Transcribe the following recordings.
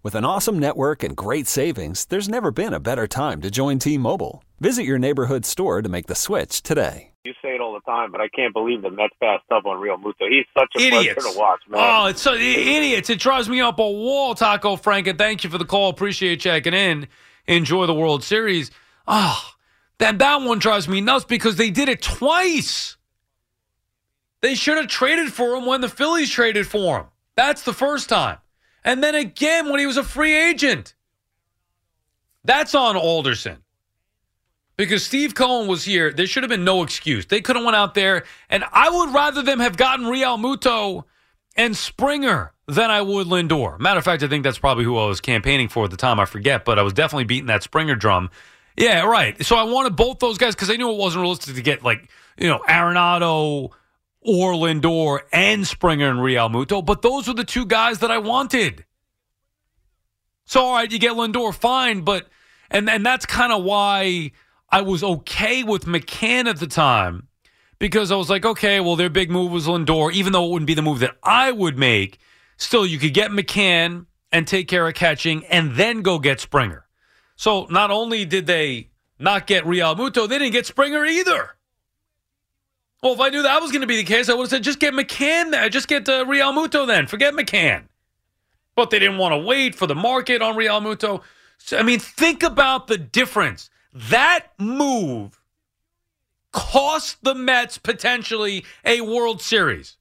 With an awesome network and great savings, there's never been a better time to join T Mobile. Visit your neighborhood store to make the switch today. You say it all the time, but I can't believe the Mets passed up on Realmuto. He's such a Idiots. pleasure to watch, man. Oh, it's so idiots. It drives me up a wall, Taco Frank. And thank you for the call. Appreciate checking in. Enjoy the World Series. Oh, that, that one drives me nuts because they did it twice. They should have traded for him when the Phillies traded for him. That's the first time. And then again when he was a free agent. That's on Alderson. Because Steve Cohen was here, there should have been no excuse. They could have went out there, and I would rather them have gotten Realmuto and Springer than I would Lindor. Matter of fact, I think that's probably who I was campaigning for at the time. I forget, but I was definitely beating that Springer drum. Yeah, right. So I wanted both those guys because I knew it wasn't realistic to get like you know Arenado or Lindor and Springer and Realmuto, but those were the two guys that I wanted. So all right, you get Lindor, fine, but and and that's kind of why I was okay with McCann at the time because I was like, okay, well, their big move was Lindor, even though it wouldn't be the move that I would make. Still, you could get McCann and take care of catching, and then go get Springer. So not only did they not get Realmuto, they didn't get Springer either. Well, if I knew that was going to be the case, I would have said, just get McCann. there. Just get uh, Realmuto then. Forget McCann. But they didn't want to wait for the market on Realmuto. So, I mean, think about the difference. That move cost the Mets potentially a World Series.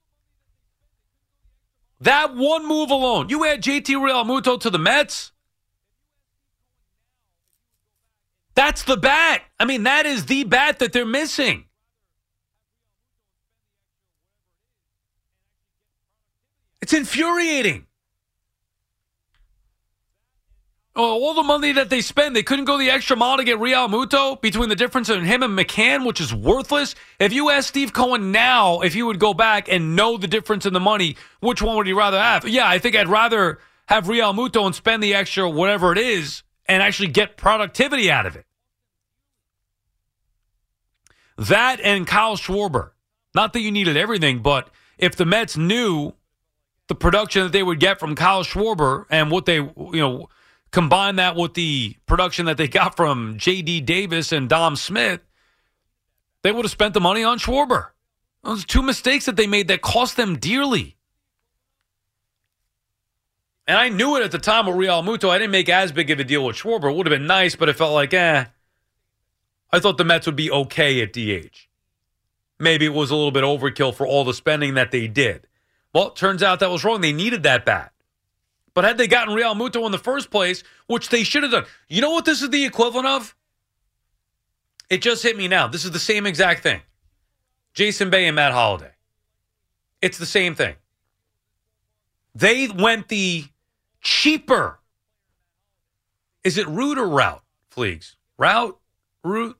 That one move alone. You add JT Realmuto to the Mets. That's the bat. I mean, that is the bat that they're missing. It's infuriating. Oh, all the money that they spend, they couldn't go the extra mile to get Realmuto between the difference in him and McCann, which is worthless. If you ask Steve Cohen now if he would go back and know the difference in the money, which one would he rather have? Yeah, I think I'd rather have Realmuto and spend the extra whatever it is and actually get productivity out of it. That and Kyle Schwarber. Not that you needed everything, but if the Mets knew the production that they would get from Kyle Schwarber and what they, you know, combine that with the production that they got from J.D. Davis and Dom Smith, they would have spent the money on Schwarber. Those two mistakes that they made that cost them dearly. And I knew it at the time with Realmuto. I didn't make as big of a deal with Schwarber. It would have been nice, but it felt like, eh. I thought the Mets would be okay at DH. Maybe it was a little bit overkill for all the spending that they did. Well, it turns out that was wrong. They needed that bat. But had they gotten Realmuto in the first place, which they should have done, you know what this is the equivalent of? It just hit me now. This is the same exact thing. Jason Bay and Matt Holliday. It's the same thing. They went the cheaper. Is it route or route, Fleegs? Route? Route?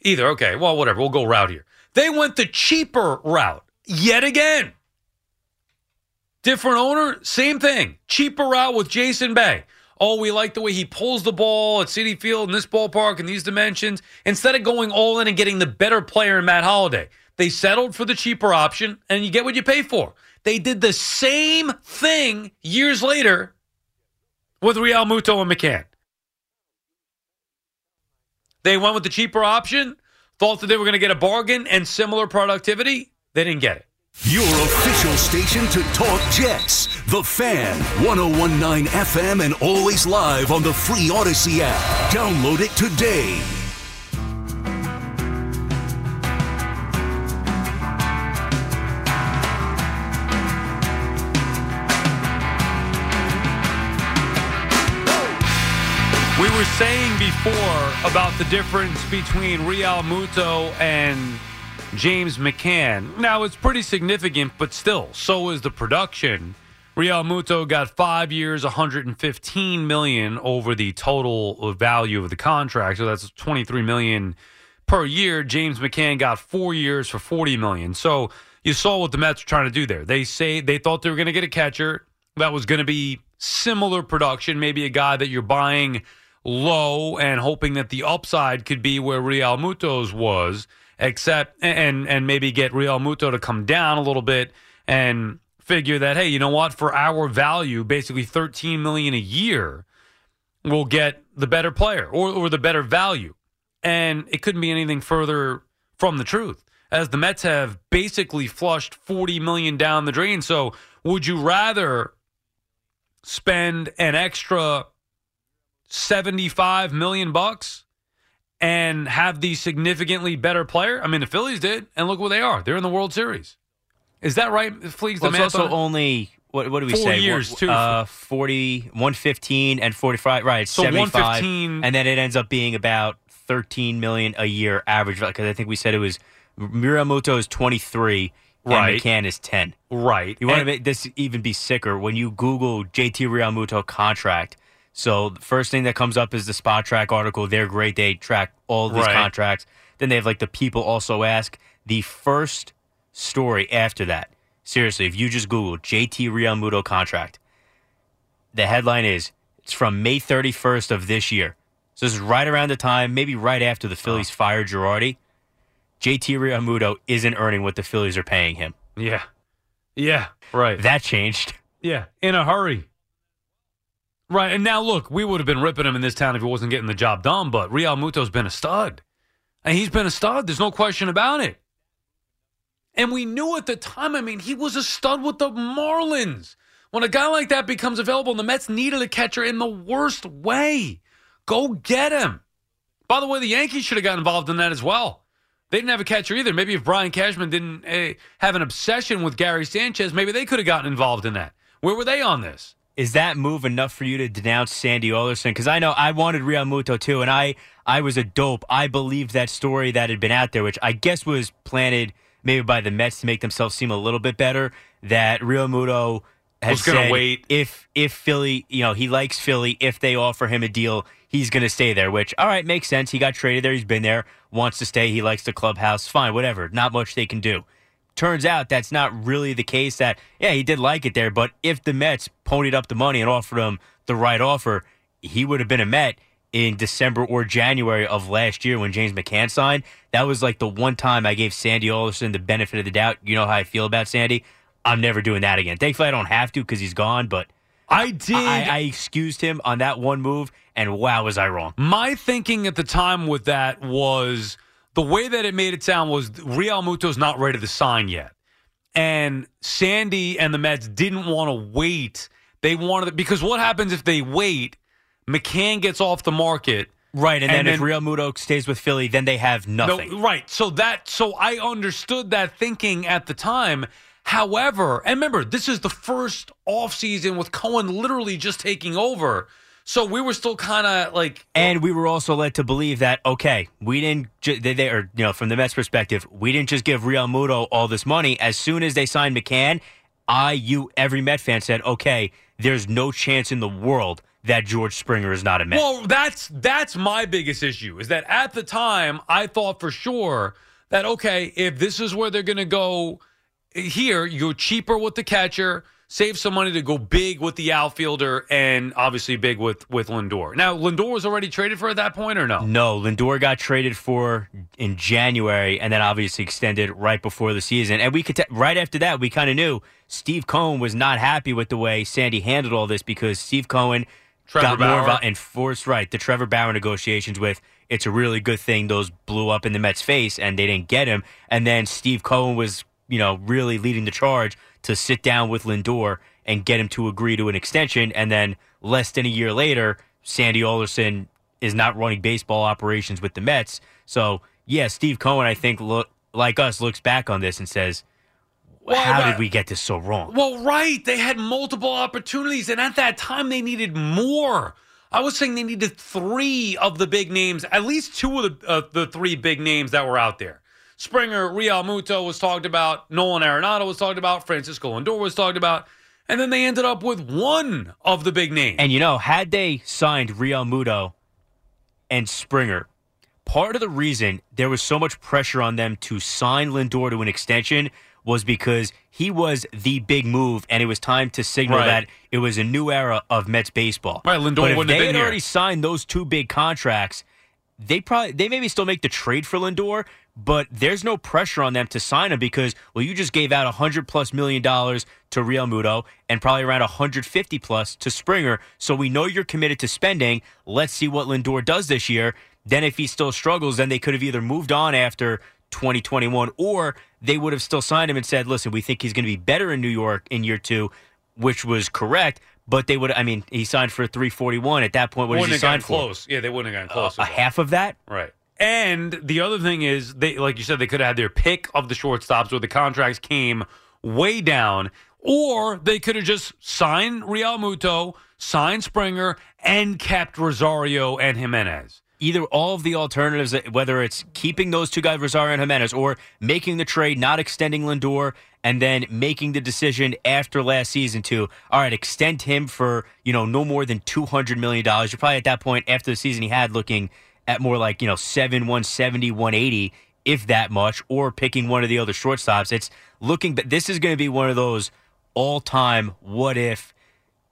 Either. Okay. Well, whatever. We'll go route here. They went the cheaper route yet again. Different owner, same thing. Cheaper route with Jason Bay. Oh, we like the way he pulls the ball at Citi Field in this ballpark in these dimensions. Instead of going all in and getting the better player in Matt Holliday, they settled for the cheaper option, and you get what you pay for. They did the same thing years later with Realmuto and McCann. They went with the cheaper option, thought that they were going to get a bargain and similar productivity. They didn't get it. Your official station to talk Jets. The Fan, 1019 FM, and always live on the free Audacy app. Download it today. We were saying before about the difference between Realmuto and James McCann. Now, it's pretty significant, but still, so is the production. Realmuto got five years, 115 million over the total value of the contract. So that's 23 million per year. James McCann got four years for 40 million. So you saw what the Mets were trying to do there. They say they thought they were going to get a catcher that was going to be similar production, maybe a guy that you're buying low and hoping that the upside could be where Realmuto's was, except and and maybe get Realmuto to come down a little bit and figure that hey, you know what, for our value, basically 13 million a year, we'll get the better player or or the better value. And it couldn't be anything further from the truth. As the Mets have basically flushed 40 million down the drain. So, would you rather spend an extra 75 million bucks and have the significantly better player? I mean, the Phillies did, and look where they are. They're in the World Series. Is that right, Fleeks? Well, the it's also only what, what do we Four say? years, too. Uh, 40, 115 and 45. Right, So 75. 115 And then it ends up being about 13 million a year average because I think we said it was Realmuto is 23 Right. and McCann is 10. right. You want to make this even be sicker when you Google JT Realmuto contract. So the first thing that comes up is the Spotrac article. They're great. They track all these Right. contracts. Then they have like the people also ask. The first story after that, seriously, if you just Google JT Realmuto contract, the headline is it's from May 31st of this year. So this is right around the time, maybe right after the Phillies fired Girardi. JT Realmuto isn't earning what the Phillies are paying him. yeah. Yeah. Right. That changed. Yeah, in a hurry. Right, and now look, we would have been ripping him in this town if he wasn't getting the job done, but Realmuto's been a stud. And he's been a stud. There's no question about it. And we knew at the time, I mean, he was a stud with the Marlins. When a guy like that becomes available, and the Mets needed a catcher in the worst way, go get him. By the way, the Yankees should have got involved in that as well. They didn't have a catcher either. Maybe if Brian Cashman didn't uh, have an obsession with Gary Sanchez, maybe they could have gotten involved in that. Where were they on this? Is that move enough for you to denounce Sandy Alderson? Because I know I wanted Realmuto too, and I I was a dope. I believed that story that had been out there, which I guess was planted maybe by the Mets to make themselves seem a little bit better. That Realmuto has Was gonna said wait. if if Philly, you know, he likes Philly. If they offer him a deal, he's going to stay there. Which all right makes sense. He got traded there. He's been there. Wants to stay. He likes the clubhouse. Fine, whatever. Not much they can do turns out that's not really the case that yeah he did like it there but if the mets ponied up the money and offered him the right offer he would have been a met in december or january of last year when james mccann signed. That was like the one time i gave sandy alderson the benefit of the doubt. You know how i feel about sandy? I'm never doing that again. Thankfully i don't have to because he's gone but I did. I, I excused him on that one move and wow was i wrong. My thinking at the time with that was the way that it made it sound was Realmuto's not ready to sign yet. And Sandy and the Mets didn't want to wait. They wanted because what happens if they wait? McCann gets off the market. right and, And then, if realmuto stays with philly then they have nothing No, right. So that so I understood that thinking at the time. However, and remember, this is the first offseason with Cohen literally just taking over. So we were still kind of like uh, And we were also led to believe that okay, we didn't. Ju- they, they or you know from the Mets' perspective, we didn't just give Realmuto all this money. As soon as they signed McCann, I, you, every Met fan said, okay, there's no chance in the world that George Springer is not a Met. Well, that's that's my biggest issue is that at the time I thought for sure that okay, if this is where they're going to go here, you're cheaper with the catcher, save some money to go big with the outfielder, and obviously big with with Lindor. Now Lindor was already traded for at that point, or no? No, Lindor got traded for in January, and then obviously extended right before the season. And we could t- right after that, we kind of knew Steve Cohen was not happy with the way Sandy handled all this because Steve Cohen Trevor got more Bauer. of and forced right the Trevor Bauer negotiations with. It's a really good thing those blew up in the Mets' face, and they didn't get him. And then Steve Cohen was, you know, really leading the charge to sit down with Lindor and get him to agree to an extension. And then less than a year later, Sandy Alderson is not running baseball operations with the Mets. So yeah, Steve Cohen, I think, look like us, looks back on this and says, Well, "How did we get this so wrong?" Well, right. They had multiple opportunities, and at that time, they needed more. I was saying they needed three of the big names, at least two of the uh, the three big names that were out there. Springer, Realmuto was talked about, Nolan Arenado was talked about, Francisco Lindor was talked about, and then they ended up with one of the big names. And you know, had they signed Realmuto and Springer, part of the reason there was so much pressure on them to sign Lindor to an extension was because he was the big move, and it was time to signal Right. that it was a new era of Mets baseball. Right, Lindor but if wouldn't have they been had here. already signed those two big contracts, they probably they maybe still make the trade for Lindor, but there's no pressure on them to sign him because well, you just gave out a hundred plus million dollars to Realmuto and probably around 150 plus to Springer. So we know you're committed to spending. Let's see what Lindor does this year. Then if he still struggles, then they could have either moved on after 2021 or they would have still signed him and said, listen, we think he's going to be better in New York in year two, which was correct. But they would, I mean, he signed for 341 at that point. What did wouldn't he have gotten sign for? close. Yeah, they wouldn't have gotten Uh, close. a half of that? Right. And the other thing is, they like you said, they could have had their pick of the shortstops where the contracts came way down, or they could have just signed Realmuto, signed Springer, and kept Rosario and Jimenez. either all of the alternatives, whether it's keeping those two guys, Rosario and Jimenez, or making the trade, not extending Lindor, and then making the decision after last season to, all right, extend him for, you know, no more than $200 million. You're probably at that point after the season he had looking at more like, you know, 7, 170, 180, if that much, or picking one of the other shortstops. It's looking, but this is going to be one of those all time what if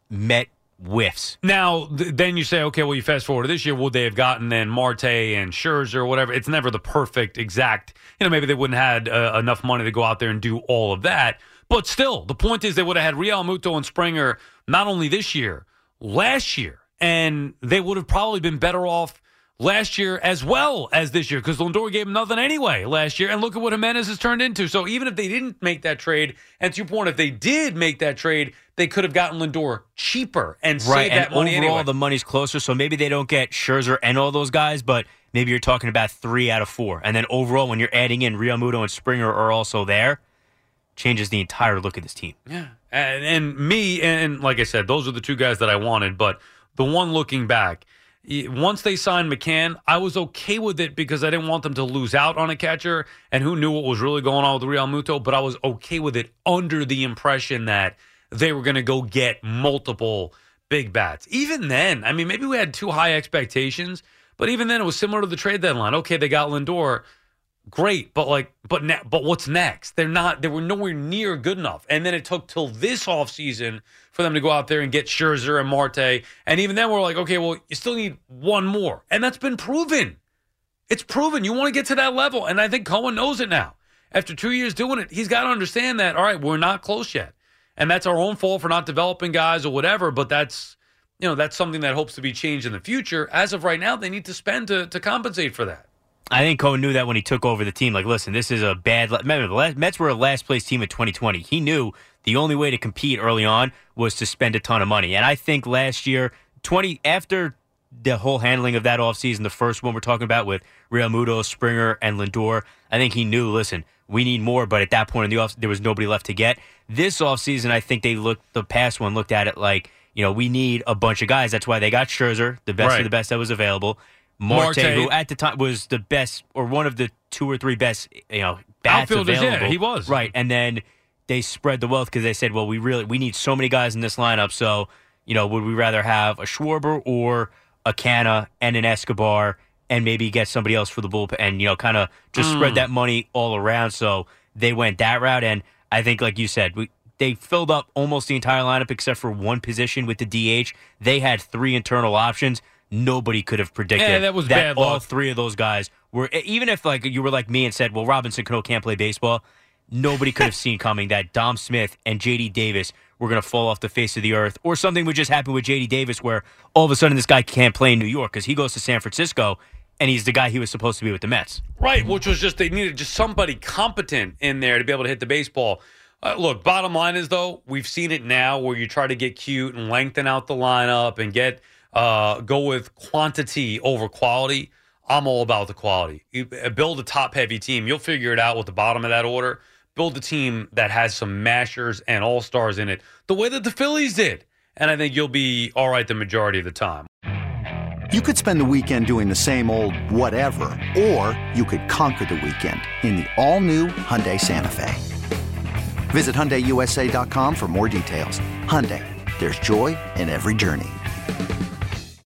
Met whiffs. Now, th- then you say, okay, well, you fast forward to this year, would they have gotten then Marte and Scherzer or whatever? It's never the perfect exact. You know, maybe they wouldn't have had uh, enough money to go out there and do all of that. But still, the point is they would have had Realmuto and Springer not only this year, last year, and they would have probably been better off last year as well as this year because Lindor gave him nothing anyway last year. And look at what Jimenez has turned into. So even if they didn't make that trade, and to your point, if they did make that trade, they could have gotten Lindor cheaper and Right, saved and that money overall anyway. the money's closer, so maybe they don't get Scherzer and all those guys, but maybe you're talking about three out of four. And then overall, when you're adding in Realmuto and Springer are also there, changes the entire look of this team. Yeah, and, and me, and like I said, those are the two guys that I wanted. But the one looking back, once they signed McCann, I was okay with it because I didn't want them to lose out on a catcher. And who knew what was really going on with Realmuto? But I was okay with it under the impression that they were going to go get multiple big bats. Even then, I mean, maybe we had too high expectations. But even then, it was similar to the trade deadline. Okay, they got Lindor great, but like, but ne- but what's next? They're not. They were nowhere near good enough. And then it took till this offseason for them to go out there and get Scherzer and Marte. And even then, we're like, okay, well, you still need one more, and that's been proven. It's proven. You want to get to that level, and I think Cohen knows it now. After two years doing it, he's got to understand that. All right, we're not close yet, and that's our own fault for not developing guys or whatever. But that's. You know, that's something that hopes to be changed in the future. As of right now, they need to spend to, to compensate for that. I think Cohen knew that when he took over the team. Like, listen, this is a bad. Remember, the Mets were a last place team in 2020. He knew the only way to compete early on was to spend a ton of money. And I think last year, 20 after the whole handling of that offseason, the first one we're talking about with Realmuto, Springer, and Lindor, I think he knew, listen, we need more. But at that point in the off, there was nobody left to get. This offseason, I think they looked, the past one looked at it like, you know, we need a bunch of guys. That's why they got Scherzer, the best Right. of the best that was available. Marte, Marte. who at the time was the best or one of the two or three best, you know, bats Outfielders, yeah, he was. right. And then they spread the wealth because they said, well, we really we need so many guys in this lineup. So you know, would we rather have a Schwarber or a Canha and an Escobar and maybe get somebody else for the bullpen and you know, kind of just Mm. spread that money all around. So they went that route, and I think, like you said, we. They filled up almost the entire lineup except for one position with the DH. They had three internal options. Nobody could have predicted Yeah, that was bad all luck. three of those guys were even if like you were like me and said, "Well, Robinson Cano can't play baseball." Nobody could have seen coming that Dom Smith and JD Davis were going to fall off the face of the earth, or something would just happen with JD Davis, where all of a sudden this guy can't play in New York because he goes to San Francisco and he's the guy he was supposed to be with the Mets. Right, which was just they needed just somebody competent in there to be able to hit the baseball. Uh, look, bottom line is though, we've seen it now where you try to get cute and lengthen out the lineup and get uh, go with quantity over quality. I'm all about the quality. You uh, build a top heavy team. You'll figure it out with the bottom of that order. Build a team that has some mashers and all stars in it, the way that the Phillies did, and I think you'll be all right the majority of the time. You could spend the weekend doing the same old whatever, or you could conquer the weekend in the all-new Hyundai Santa Fe. Visit HyundaiUSA.com for more details. Hyundai, there's joy in every journey.